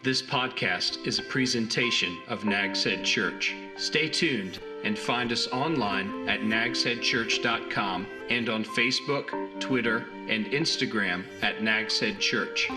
This podcast is a presentation of Nags Head Church. Stay tuned and find us online at nagsheadchurch.com and on Facebook, Twitter, and Instagram at Nags Head Church.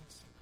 resistance.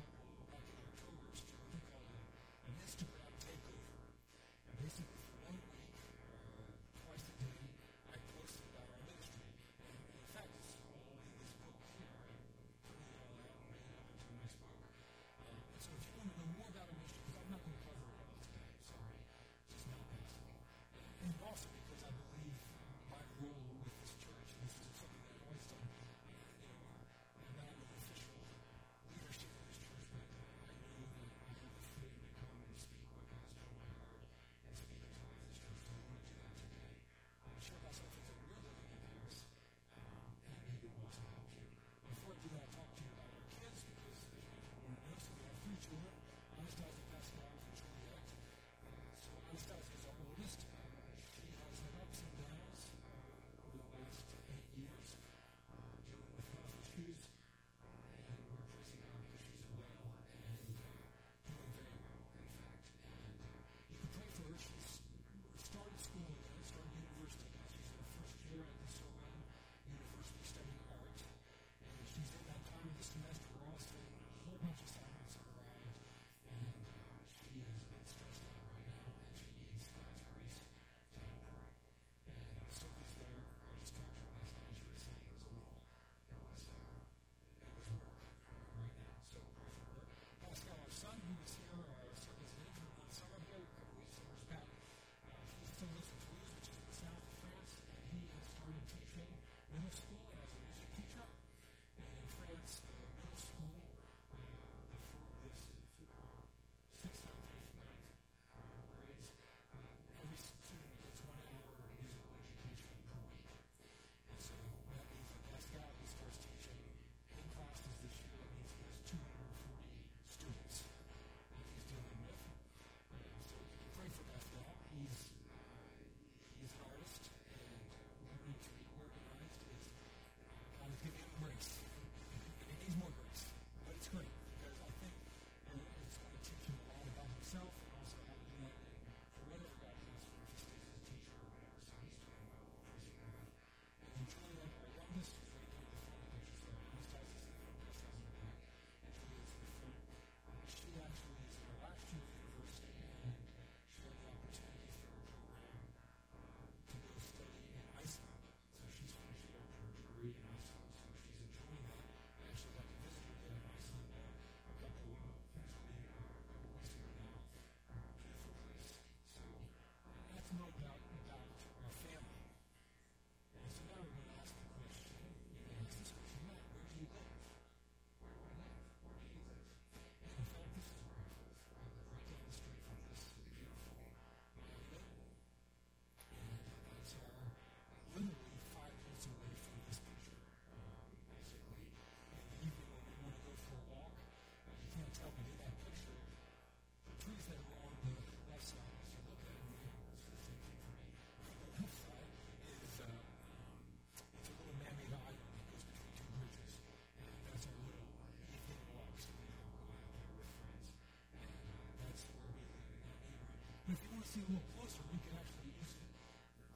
See a little closer, we can actually use it.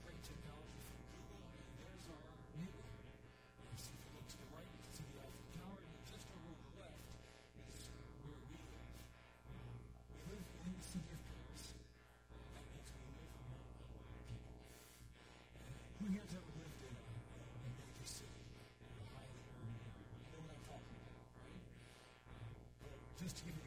Great technology from Google, and there's our neighborhood. You see, if you look to the right, you can see the Eiffel Tower, and just over on the left is where we live. Um, we live in the city of Paris. and that means we live among a lot of people. Who here's ever lived in a, a major city, in a highly urban area? You know what I'm talking about, right? Um, but just to give you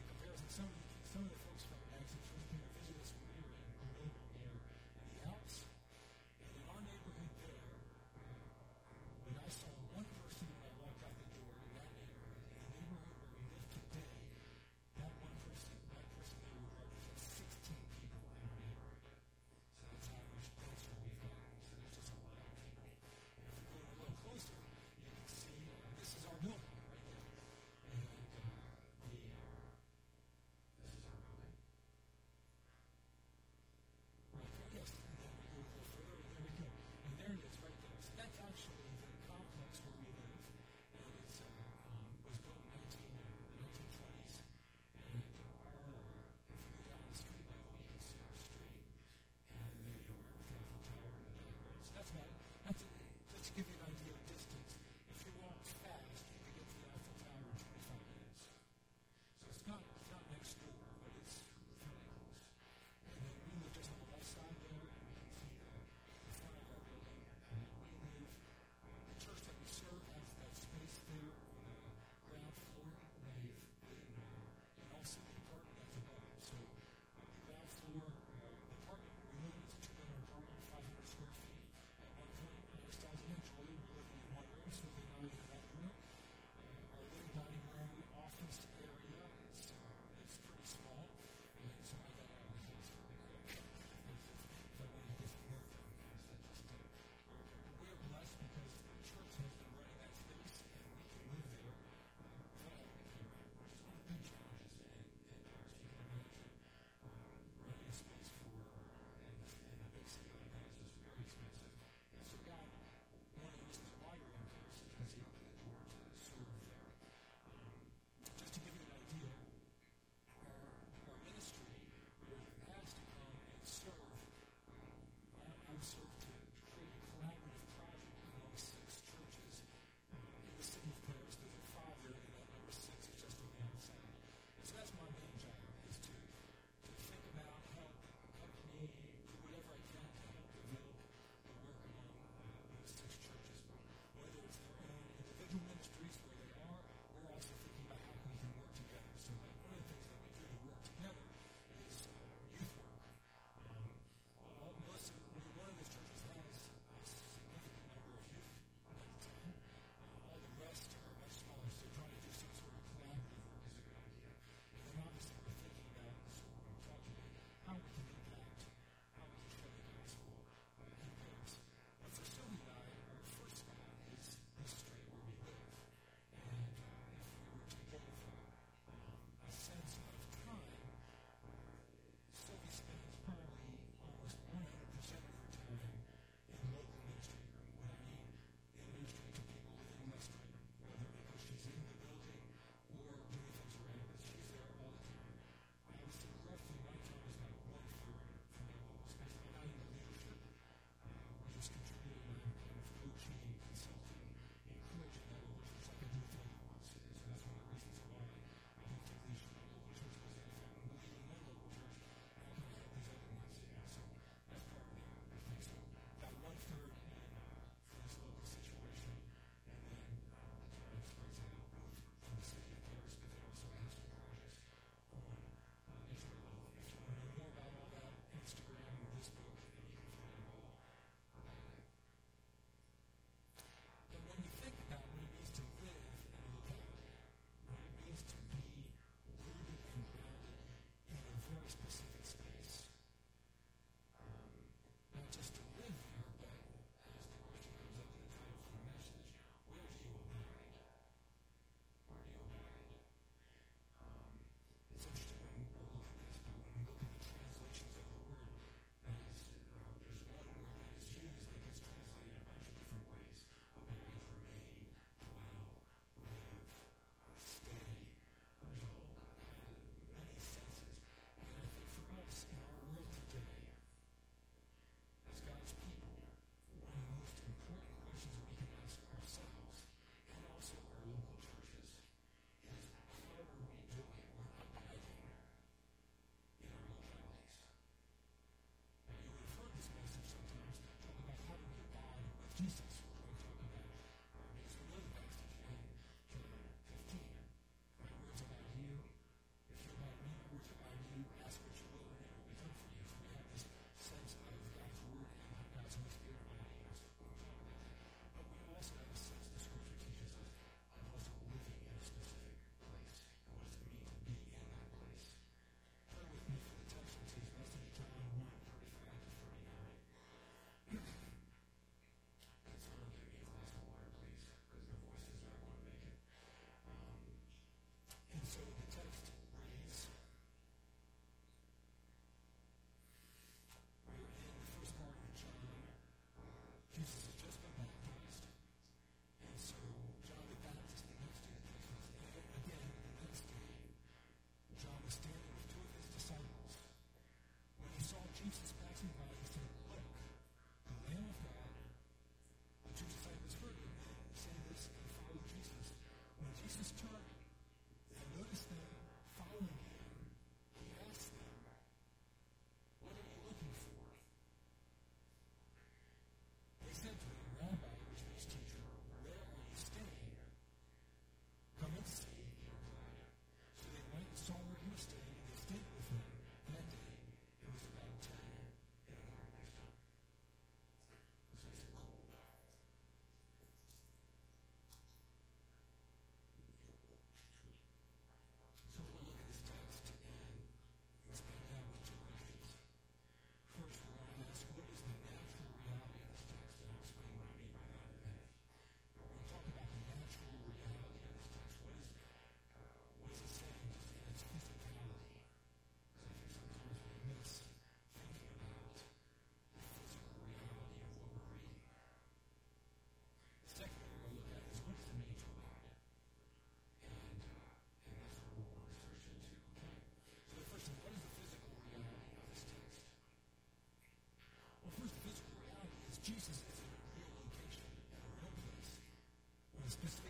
just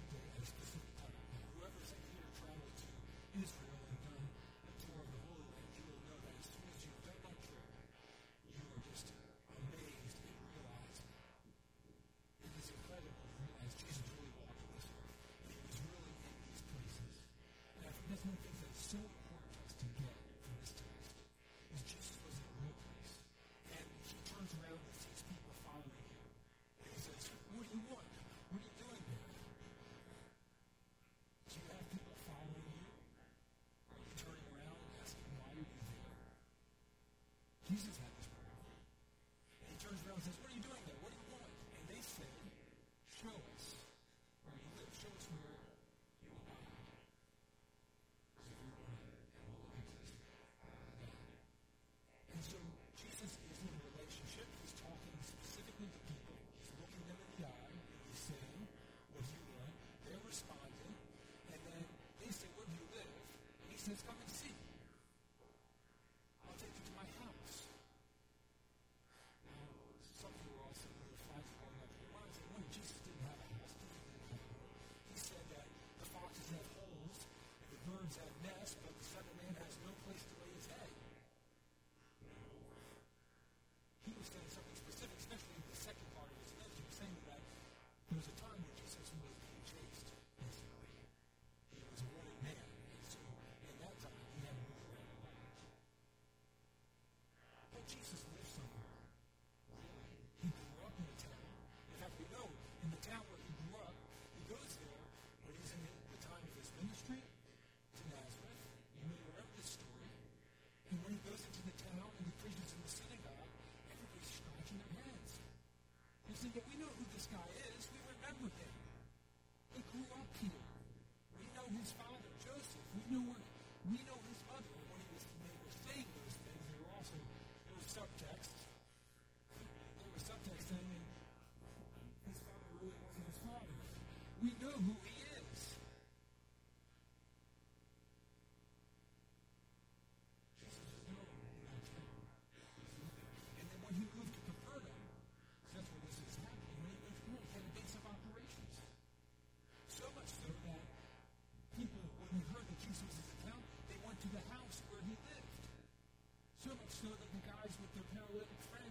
Jones Brown says, So much so that the guys with their paralytic friends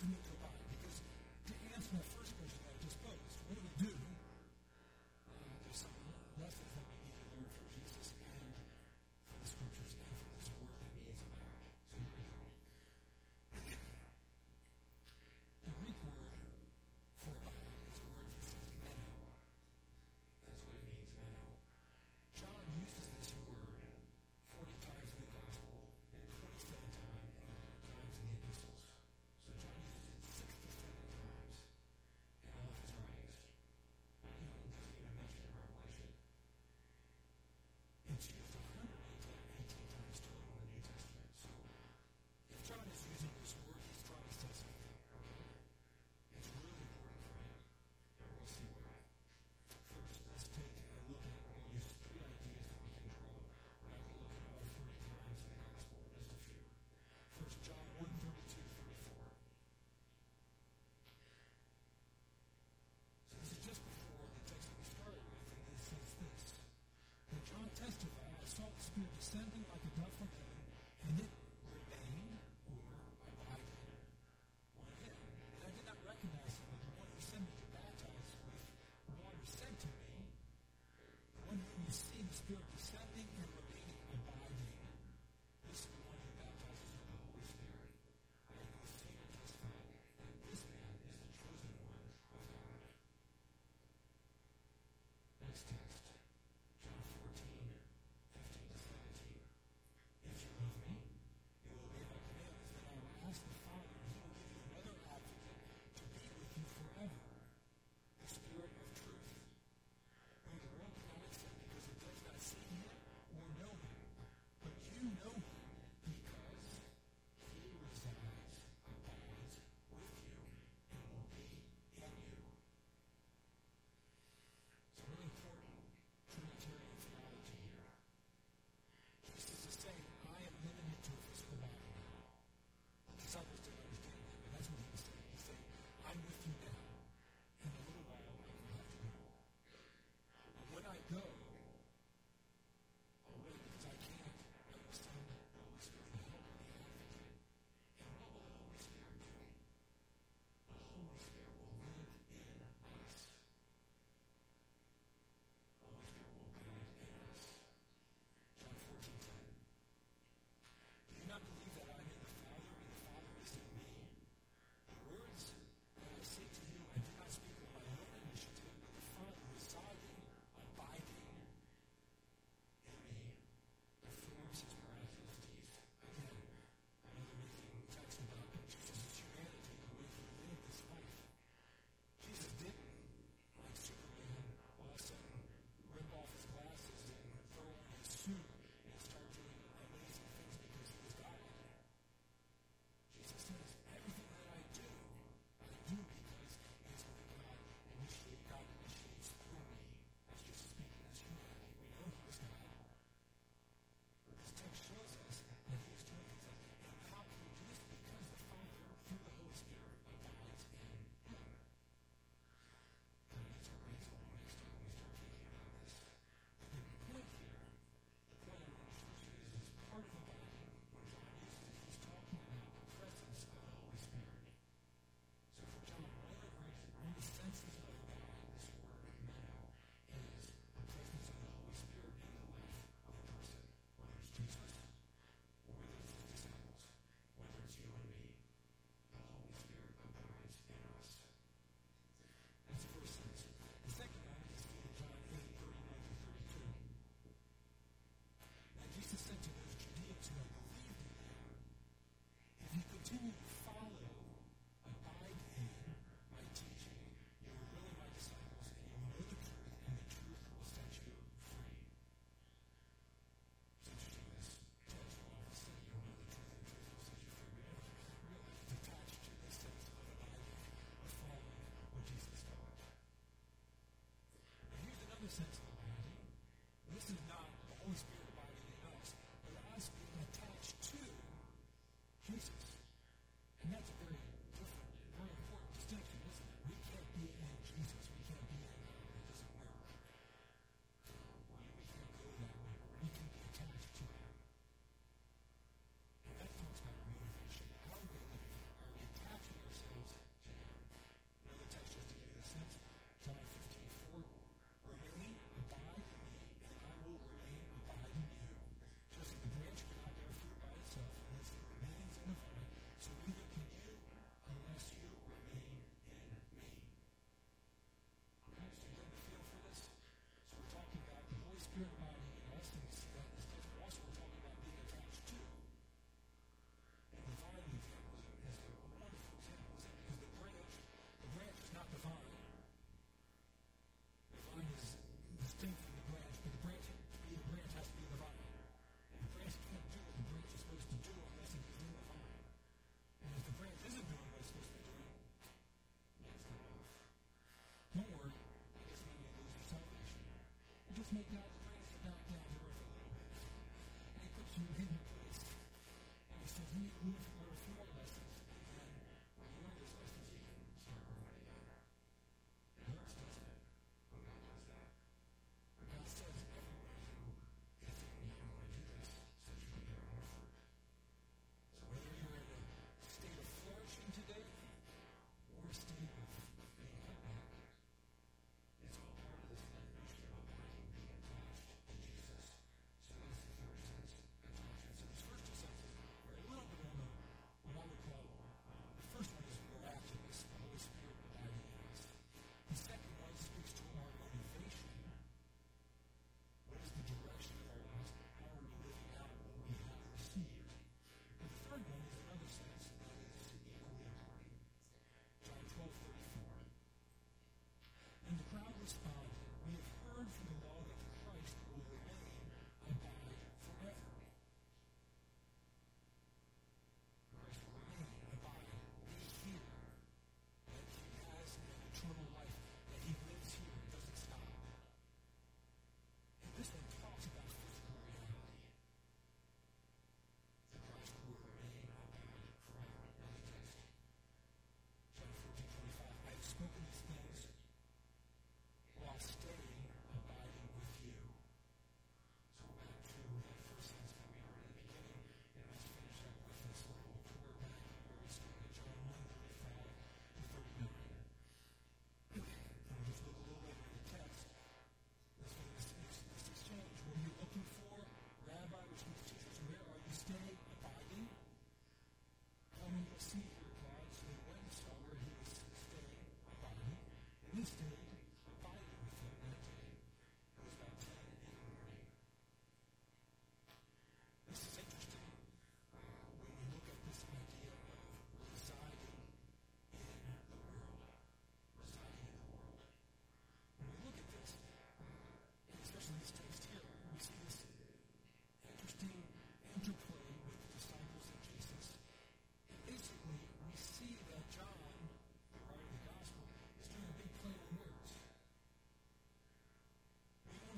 Thank you. do follow abide in my teaching. You were really my disciples, and you know the truth, and the truth will set you free. It's interesting this tells you you know the truth, and truth will set you free. We never really detached to this sense of abiding, of following what Jesus taught. And here's another sense Let's make it.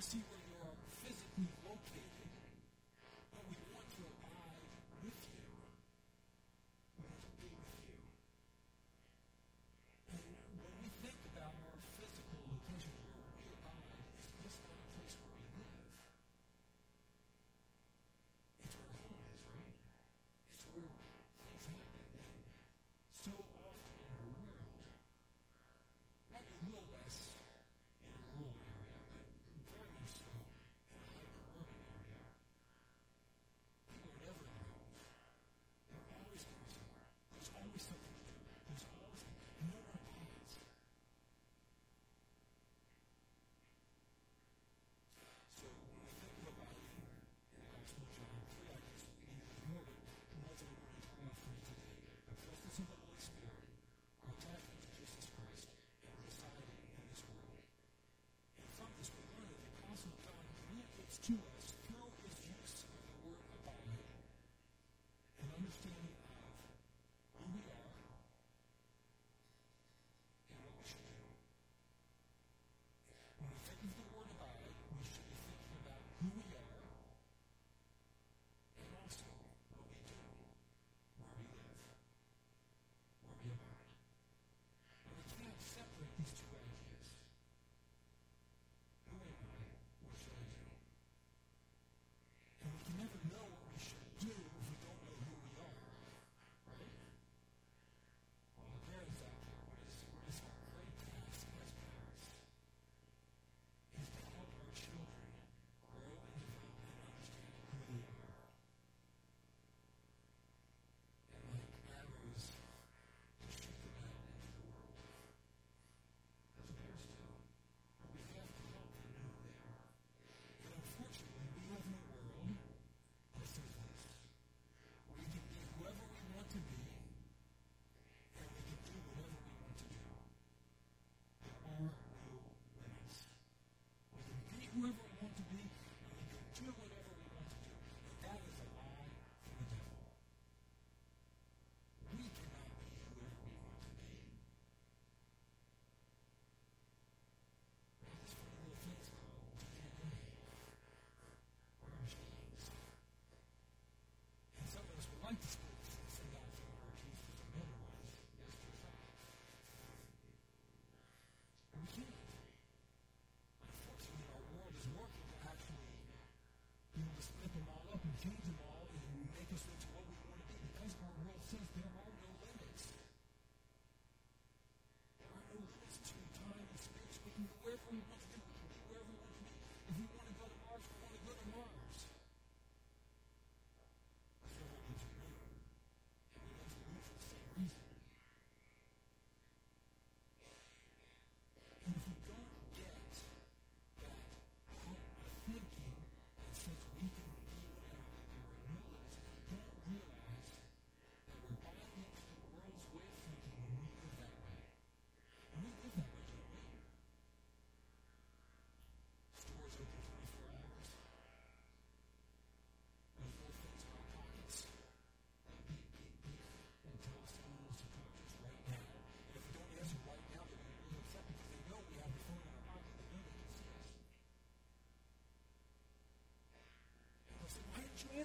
see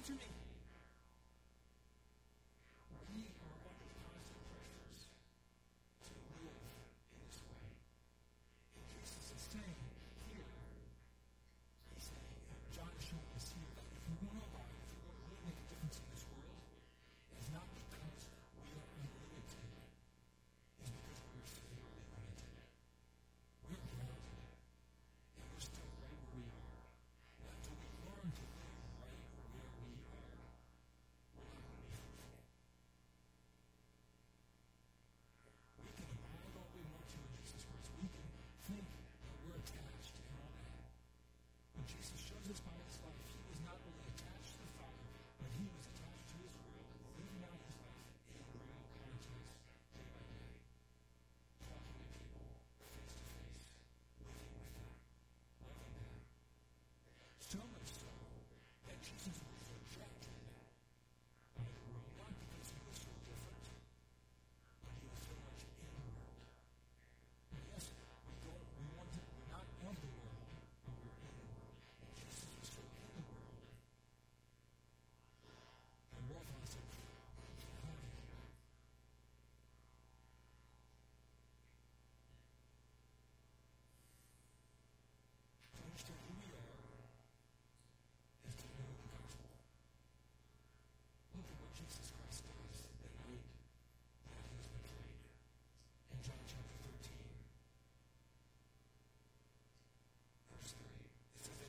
to me.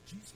Jesus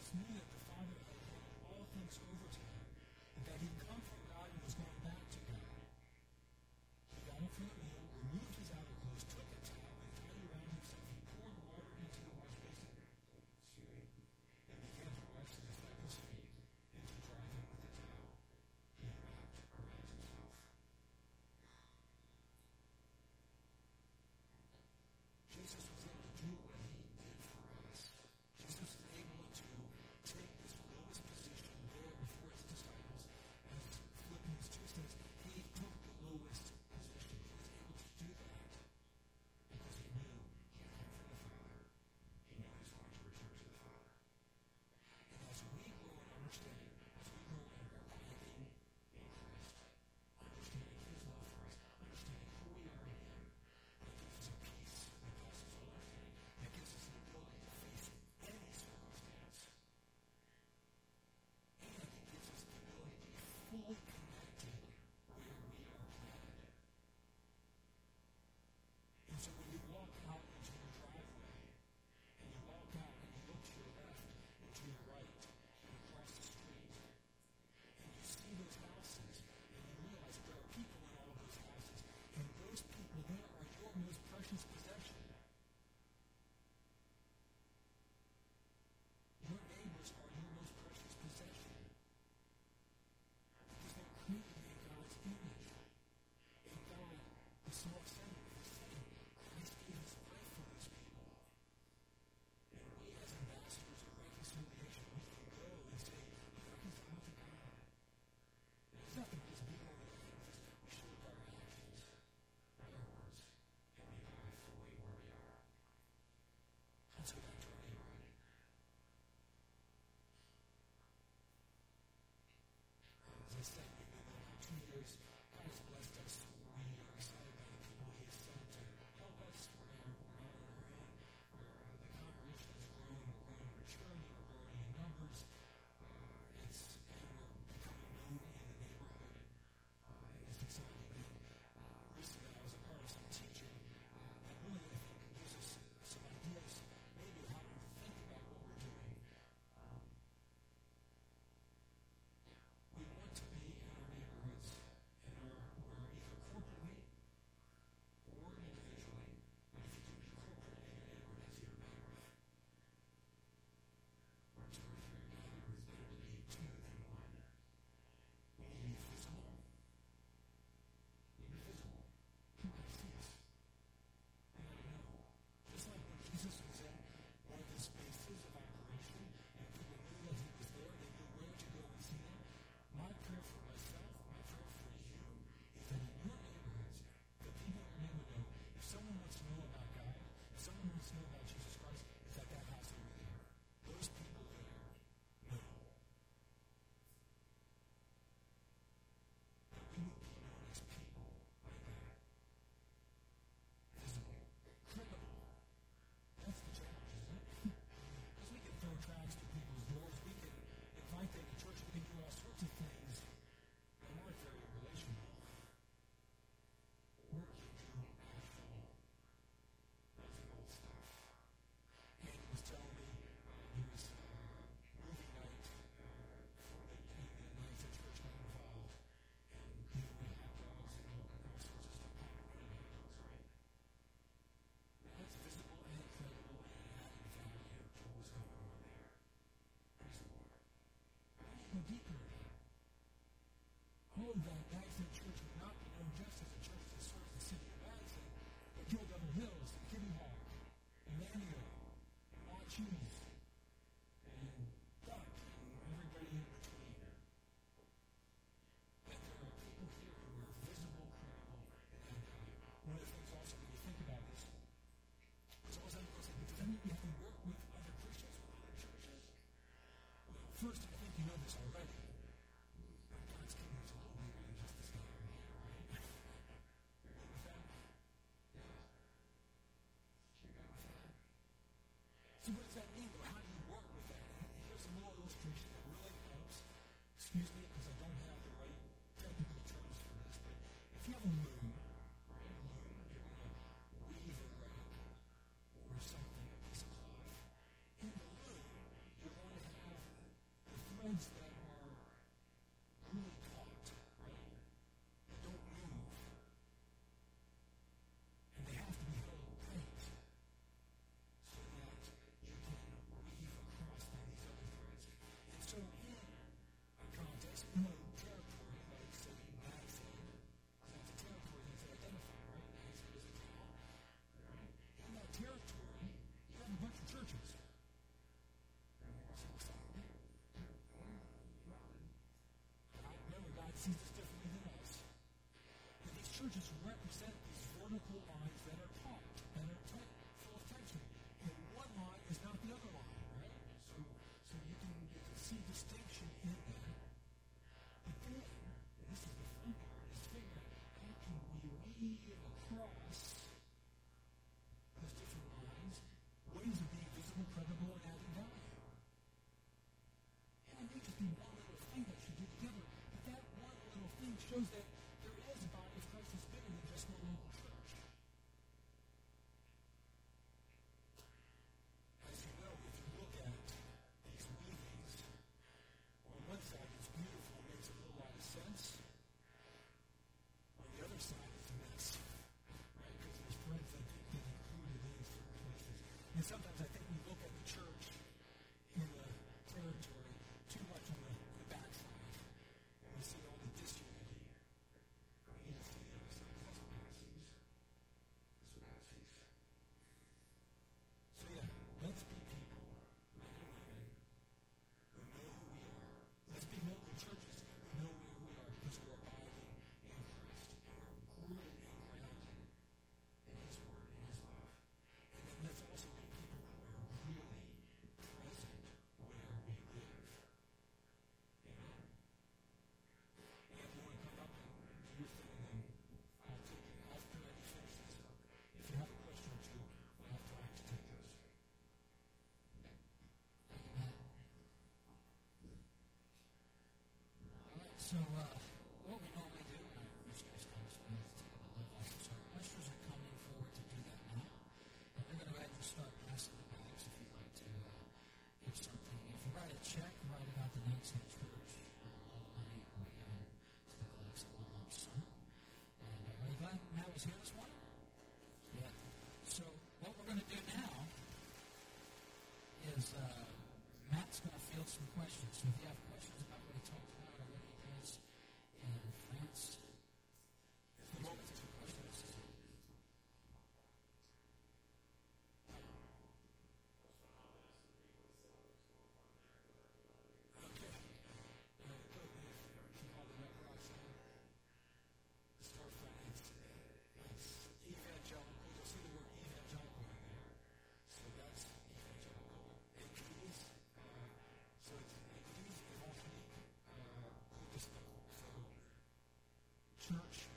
deeper. sometimes I think. So, uh, church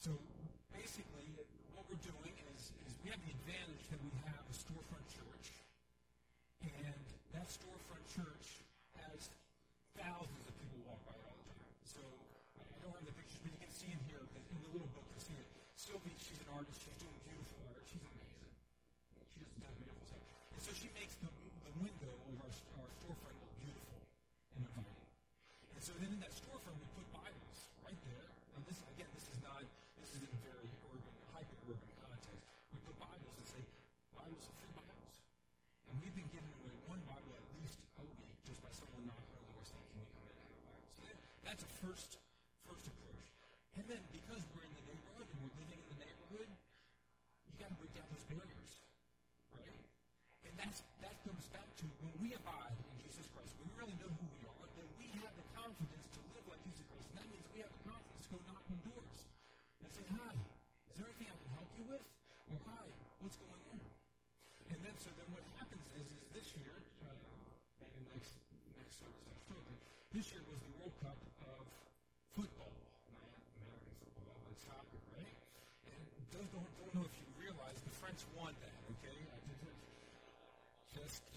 So basically, what we're doing is, is we have the advantage that we have a storefront church, and that storefront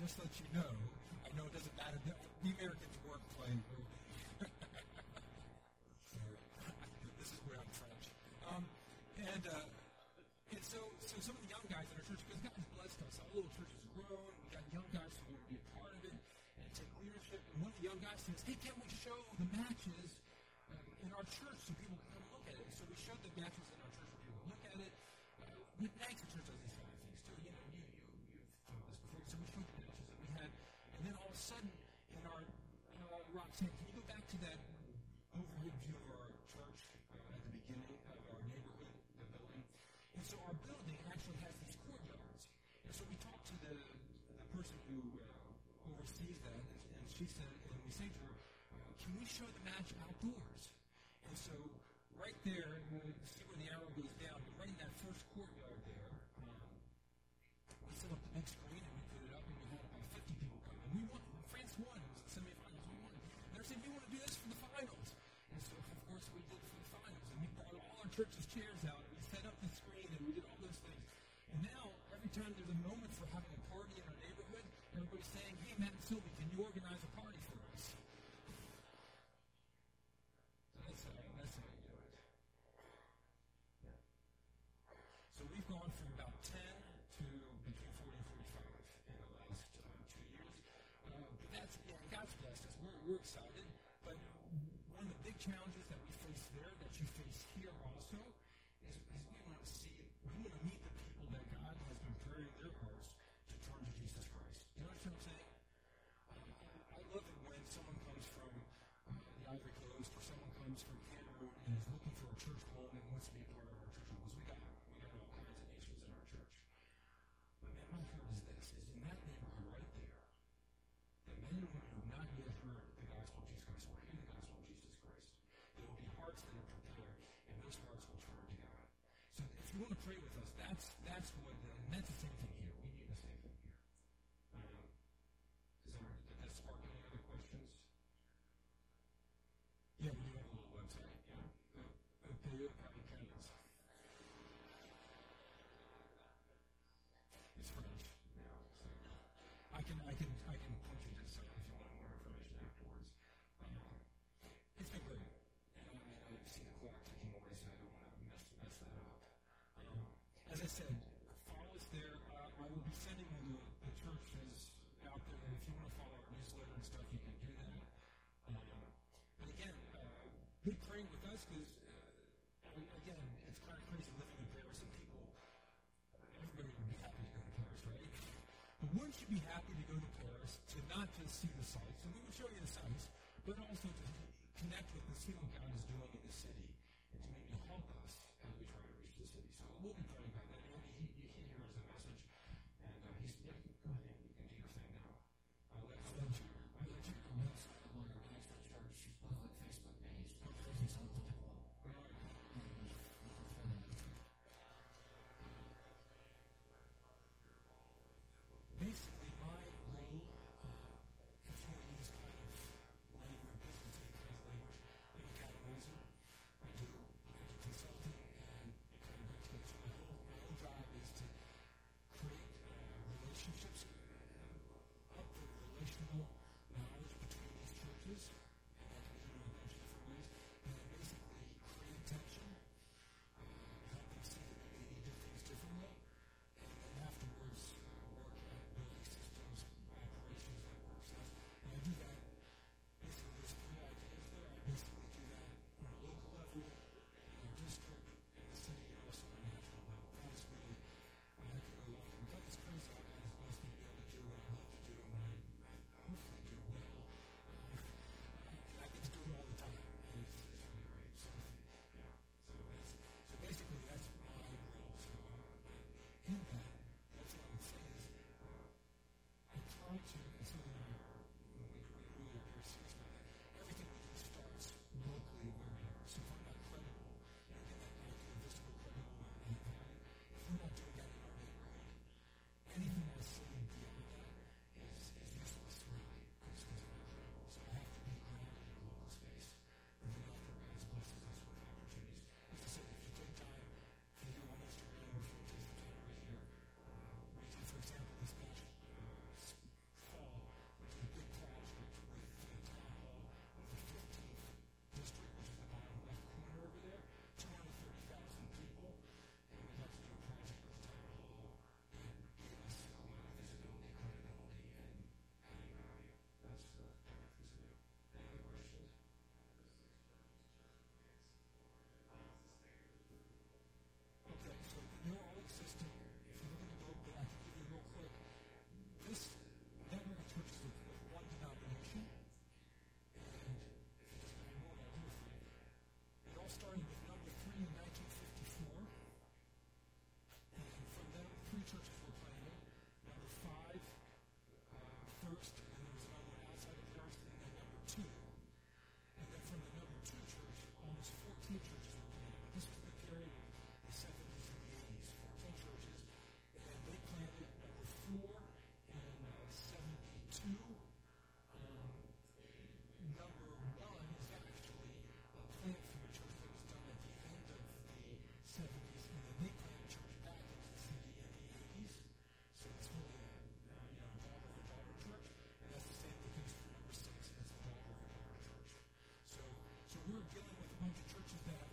just let you know, I know it doesn't matter. That we Americans work play. this is where I'm French. Um, and uh, and so so some of the young guys in our church, because God has blessed us, our little church has grown. We got young guys who want to be a part of it and take leadership. And one of the young guys says, "Hey, can't we show the matches uh, in our church so people can come look at it?" So we showed the matches there. be praying with us because, uh, again, it's kind of crazy living in Paris and people, everybody would be happy to go to Paris, right? But wouldn't you be happy to go to Paris to not just see the sights, and we would show you the sights, but also to connect with the see what God is doing in the city The churches that have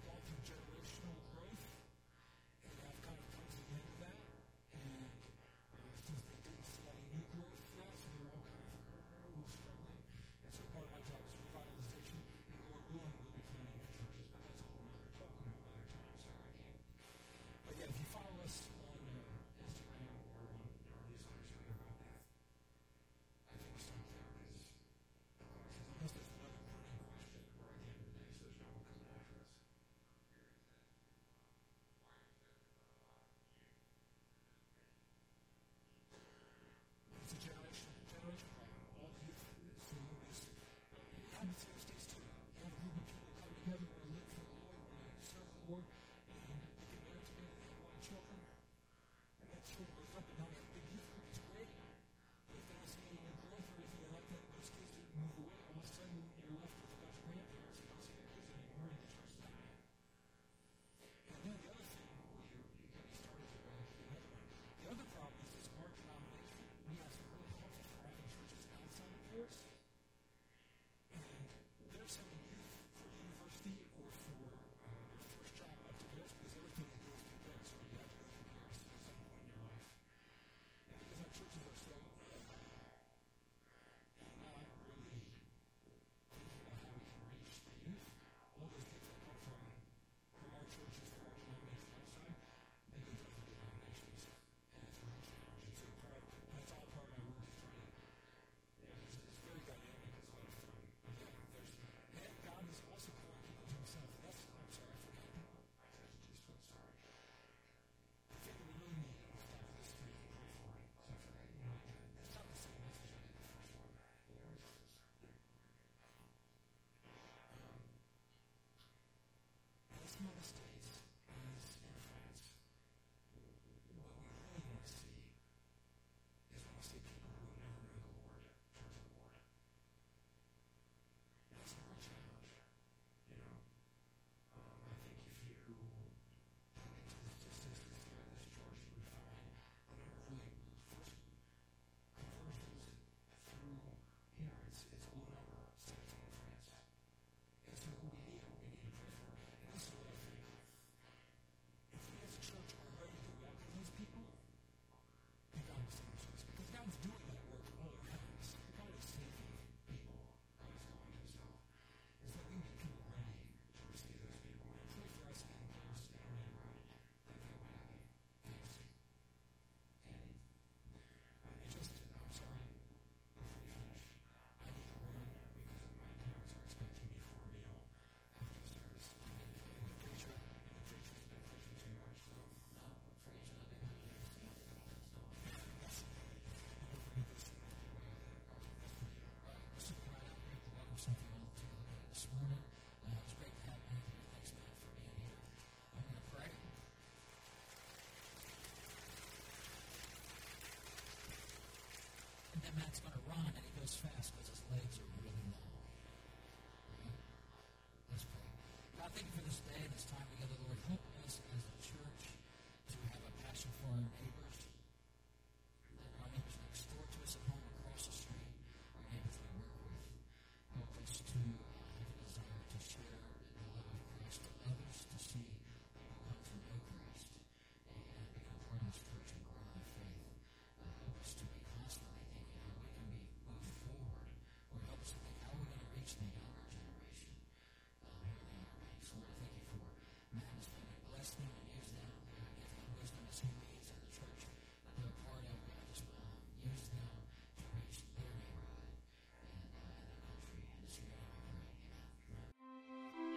and Matt's going to run, and he goes fast because his legs are really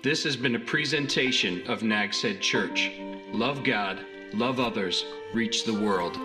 This has been a presentation of Nags Head Church. Love God, love others, reach the world.